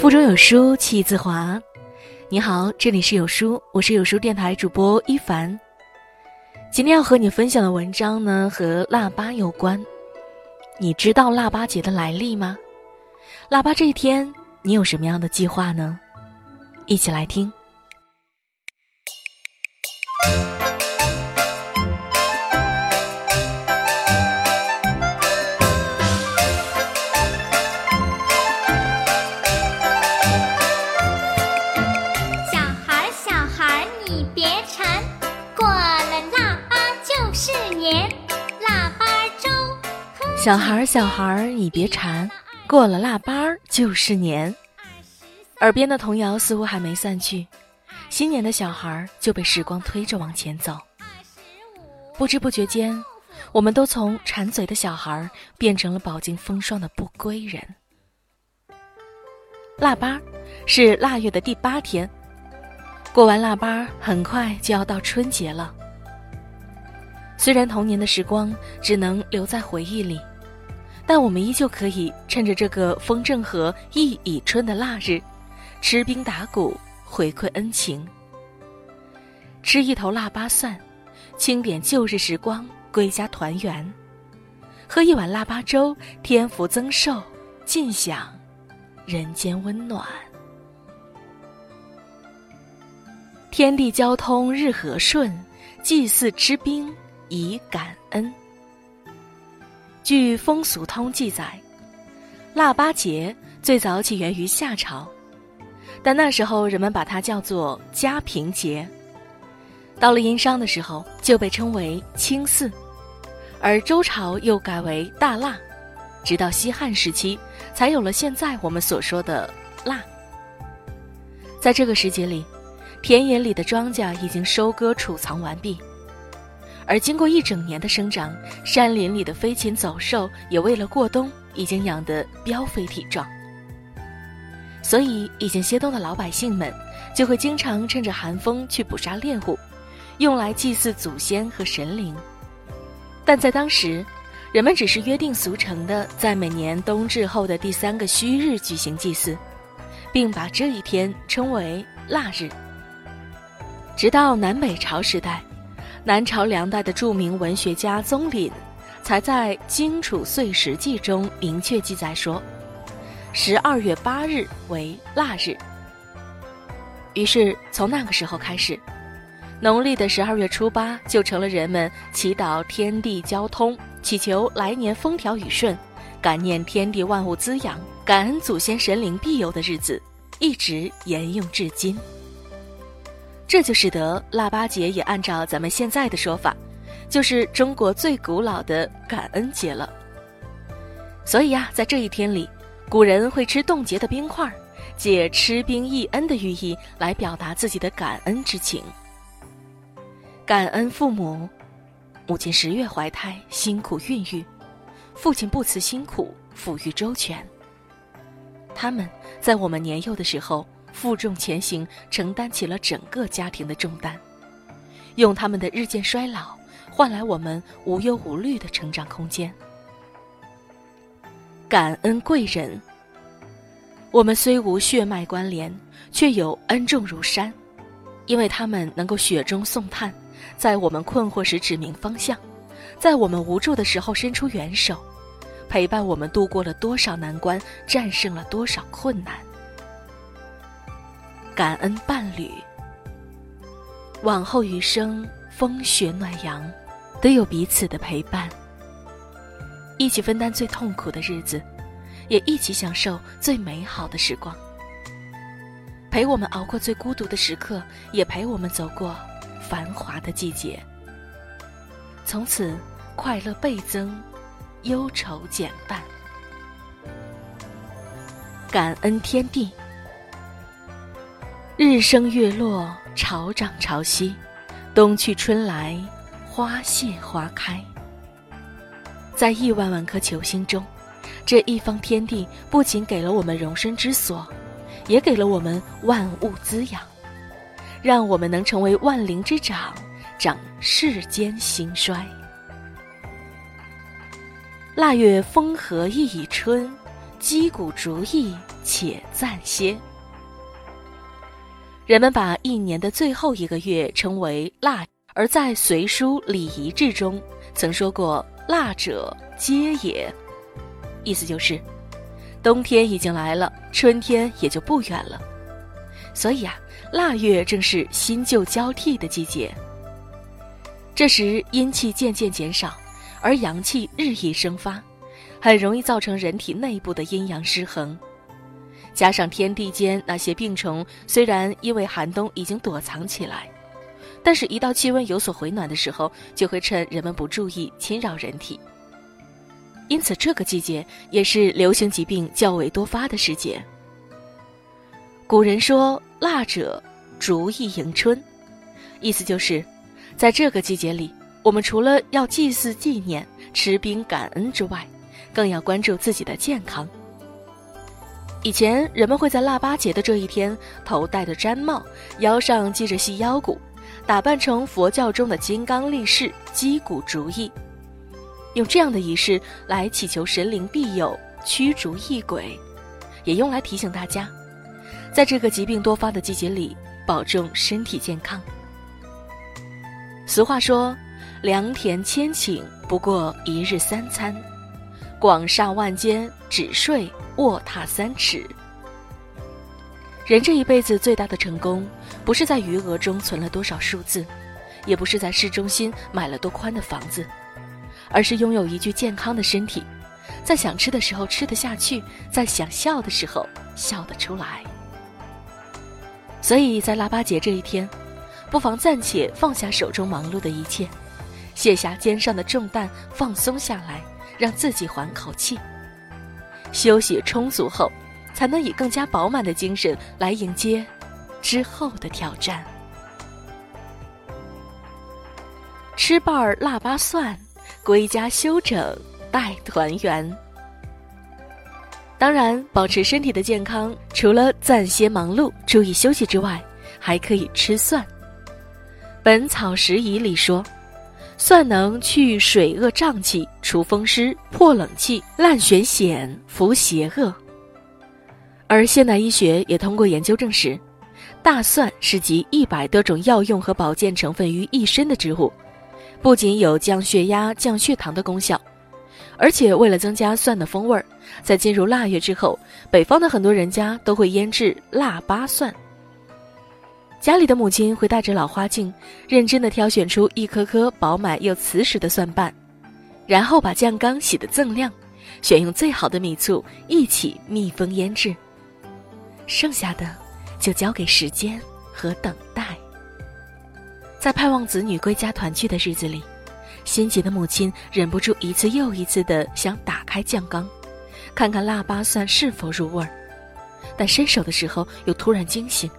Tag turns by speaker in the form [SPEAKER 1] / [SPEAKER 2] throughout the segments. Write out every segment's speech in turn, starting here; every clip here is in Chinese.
[SPEAKER 1] 腹中有书气自华。你好，这里是有书，我是有书电台主播一凡。今天要和你分享的文章呢，和腊八有关。你知道腊八节的来历吗？腊八这一天，你有什么样的计划呢？一起来听。
[SPEAKER 2] 小孩儿，小孩儿，你别馋，过了腊八
[SPEAKER 1] 儿就是年。耳边的童谣似乎还没散去，新年的小孩儿就被时光推着往前走。不知不觉间，我们都从馋嘴的小孩儿变成了饱经风霜的不归人。腊八是腊月的第八天，过完腊八，很快就要到春节了。虽然童年的时光只能留在回忆里，但我们依旧可以趁着这个风正和意已春的腊日，吃冰打鼓回馈恩情，吃一头腊八蒜，清点旧日时光，归家团圆；喝一碗腊八粥，添福增寿，尽享人间温暖。天地交通日和顺，祭祀吃冰以感恩。据风俗通记载，腊八节最早起源于夏朝，但那时候人们把它叫做家平节。到了殷商的时候，就被称为清祀，而周朝又改为大腊，直到西汉时期，才有了现在我们所说的腊。在这个时节里，田野里的庄稼已经收割储藏完毕，而经过一整年的生长，山林里的飞禽走兽也为了过冬，已经养得膘肥体壮。所以，已经歇冬的老百姓们就会经常趁着寒风去捕杀猎物，用来祭祀祖先和神灵。但在当时，人们只是约定俗成的在每年冬至后的第三个虚日举行祭祀，并把这一天称为腊日。直到南北朝时代，南朝梁代的著名文学家宗懔，才在《荆楚岁时记》中明确记载说，十二月八日为腊日。于是从那个时候开始，农历的十二月初八就成了人们祈祷天地交通、祈求来年风调雨顺、感念天地万物滋养、感恩祖先神灵庇佑的日子，一直沿用至今。这就使得腊八节也按照咱们现在的说法，就是中国最古老的感恩节了。所以呀，在这一天里，古人会吃冻结的冰块，借吃冰忆恩的寓意来表达自己的感恩之情。感恩父母，母亲十月怀胎，辛苦孕育；父亲不辞辛苦，抚育周全。他们在我们年幼的时候。负重前行，承担起了整个家庭的重担，用他们的日渐衰老，换来我们无忧无虑的成长空间。感恩贵人，我们虽无血脉关联，却有恩重如山，因为他们能够雪中送炭，在我们困惑时指明方向，在我们无助的时候伸出援手，陪伴我们度过了多少难关，战胜了多少困难。感恩伴侣，往后余生风雪暖阳，都有彼此的陪伴，一起分担最痛苦的日子，也一起享受最美好的时光，陪我们熬过最孤独的时刻，也陪我们走过繁华的季节。从此，快乐倍增，忧愁减半。感恩天地。日升月落，潮涨潮汐，冬去春来，花谢花开。在亿万万颗球星中，这一方天地不仅给了我们容身之所，也给了我们万物滋养，让我们能成为万灵之长，长世间兴衰。腊月风和意已春，击鼓逐意且暂歇。人们把一年的最后一个月称为腊，而在《隋书礼仪志》中曾说过“腊者，皆也”，意思就是，冬天已经来了，春天也就不远了。所以啊，腊月正是新旧交替的季节。这时阴气渐渐减少，而阳气日益生发，很容易造成人体内部的阴阳失衡。加上天地间那些病虫，虽然因为寒冬已经躲藏起来，但是，一到气温有所回暖的时候，就会趁人们不注意侵扰人体。因此，这个季节也是流行疾病较为多发的时节。古人说：“腊者，逐意迎春”，意思就是，在这个季节里，我们除了要祭祀纪念、吃冰感恩之外，更要关注自己的健康。以前人们会在腊八节的这一天，头戴着毡帽，腰上系着细腰鼓，打扮成佛教中的金刚力士，击鼓逐意，用这样的仪式来祈求神灵庇佑、驱逐异鬼，也用来提醒大家，在这个疾病多发的季节里，保重身体健康。俗话说：“良田千顷，不过一日三餐；广厦万间，只睡。”卧榻三尺。人这一辈子最大的成功，不是在余额中存了多少数字，也不是在市中心买了多宽的房子，而是拥有一具健康的身体，在想吃的时候吃得下去，在想笑的时候笑得出来。所以在腊八节这一天，不妨暂且放下手中忙碌的一切，卸下肩上的重担，放松下来，让自己缓口气。休息充足后，才能以更加饱满的精神来迎接之后的挑战。吃瓣儿腊八蒜，归家休整待团圆。当然，保持身体的健康，除了暂歇忙碌、注意休息之外，还可以吃蒜。《本草拾遗》里说。蒜能去水恶胀气、除风湿、破冷气、烂玄癣、伏邪恶。而现代医学也通过研究证实，大蒜是集一百多种药用和保健成分于一身的植物，不仅有降血压、降血糖的功效，而且为了增加蒜的风味儿，在进入腊月之后，北方的很多人家都会腌制腊八蒜。家里的母亲会带着老花镜，认真地挑选出一颗颗饱满又瓷实的蒜瓣，然后把酱缸洗得锃亮，选用最好的米醋一起密封腌制。剩下的就交给时间和等待。在盼望子女归家团聚的日子里，心急的母亲忍不住一次又一次地想打开酱缸，看看腊八蒜是否入味儿，但伸手的时候又突然惊醒。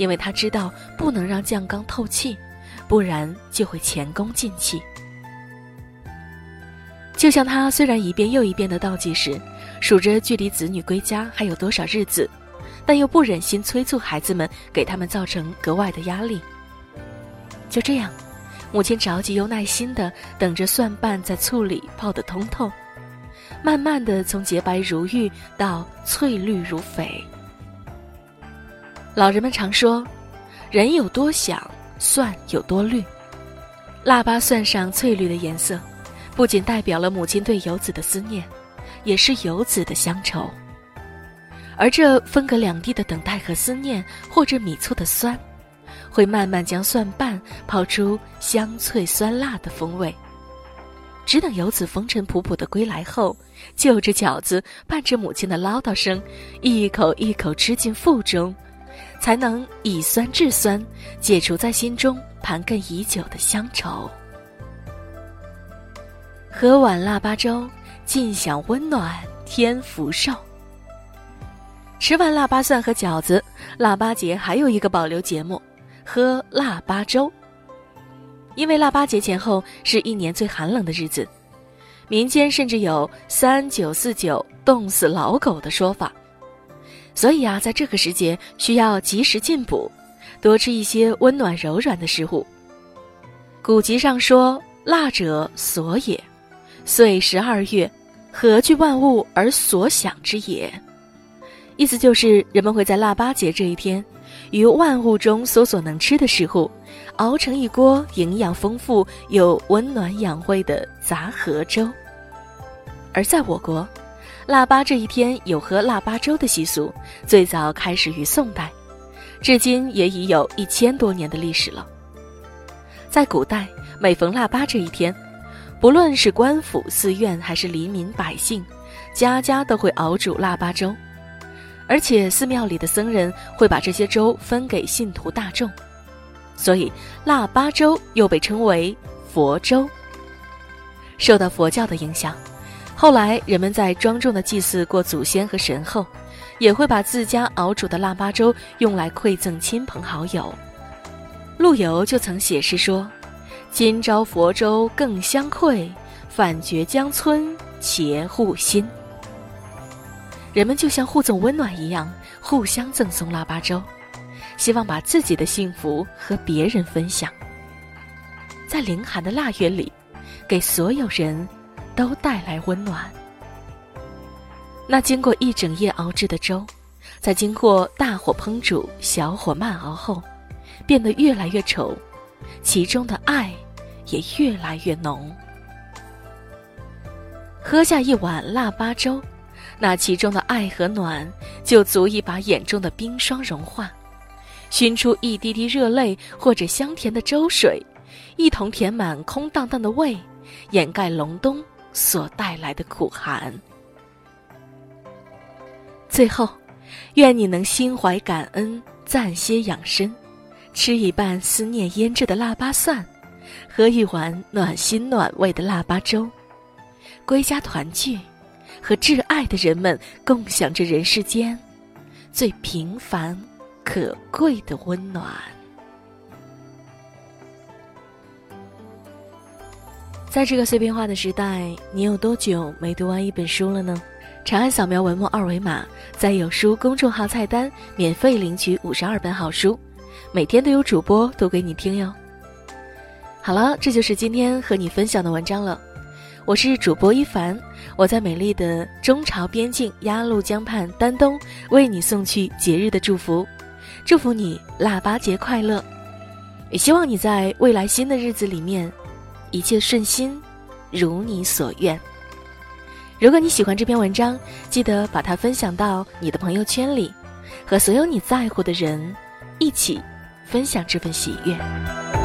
[SPEAKER 1] 因为他知道不能让酱缸透气，不然就会前功尽弃。就像他虽然一遍又一遍的倒计时，数着距离子女归家还有多少日子，但又不忍心催促孩子们，给他们造成格外的压力。就这样，母亲着急又耐心的等着蒜瓣在醋里泡得通透，慢慢的从洁白如玉到翠绿如翡。老人们常说：“人有多想，蒜有多绿。”腊八蒜上翠绿的颜色，不仅代表了母亲对游子的思念，也是游子的乡愁。而这分隔两地的等待和思念，或者米醋的酸，会慢慢将蒜瓣泡出香脆酸辣的风味。只等游子风尘仆仆的归来后，就着饺子，伴着母亲的唠叨声，一口一口吃进腹中。才能以酸治酸，解除在心中盘根已久的乡愁。喝碗腊八粥，尽享温暖添福寿。吃完腊八蒜和饺子，腊八节还有一个保留节目，喝腊八粥。因为腊八节前后是一年最寒冷的日子，民间甚至有“三九四九，冻死老狗”的说法。所以啊，在这个时节需要及时进补，多吃一些温暖柔软的食物。古籍上说：“腊者所也，岁十二月，何惧万物而所想之也。”意思就是人们会在腊八节这一天，于万物中搜索能吃的食物，熬成一锅营养丰富又温暖养胃的杂合粥。而在我国，腊八这一天有喝腊八粥的习俗，最早开始于宋代，至今也已有一千多年的历史了。在古代，每逢腊八这一天，不论是官府、寺院还是黎民百姓，家家都会熬煮腊八粥，而且寺庙里的僧人会把这些粥分给信徒大众，所以腊八粥又被称为佛粥。受到佛教的影响，后来人们在庄重的祭祀过祖先和神后，也会把自家熬煮的腊八粥用来馈赠亲朋好友。陆游就曾写诗说：“今朝佛粥更相馈，反觉江村且互心。”人们就像互赠温暖一样，互相赠送腊八粥，希望把自己的幸福和别人分享。在凌寒的腊月里，给所有人都带来温暖。那经过一整夜熬制的粥，在经过大火烹煮、小火慢熬后。变得越来越稠，其中的爱也越来越浓。喝下一碗腊八粥，那其中的爱和暖就足以把眼中的冰霜融化，熏出一滴滴热泪，或者香甜的粥水，一同填满空荡荡的胃，掩盖隆冬所带来的苦寒。最后，愿你能心怀感恩，暂歇养生。吃一半思念腌制的腊八蒜，喝一碗暖心暖胃的腊八粥，归家团聚，和挚爱的人们共享着人世间最平凡可贵的温暖。在这个碎片化的时代，你有多久没读完一本书了呢？长按扫描文末二维码，在有书公众号菜单免费领取五十二本好书。每天都有主播读给你听哟。好了，这就是今天和你分享的文章了。我是主播一凡，我在美丽的中朝边境鸭绿江畔丹东为你送去节日的祝福，祝福你腊八节快乐，也希望你在未来新的日子里面一切顺心，如你所愿。如果你喜欢这篇文章，记得把它分享到你的朋友圈里，和所有你在乎的人一起。分享这份喜悦。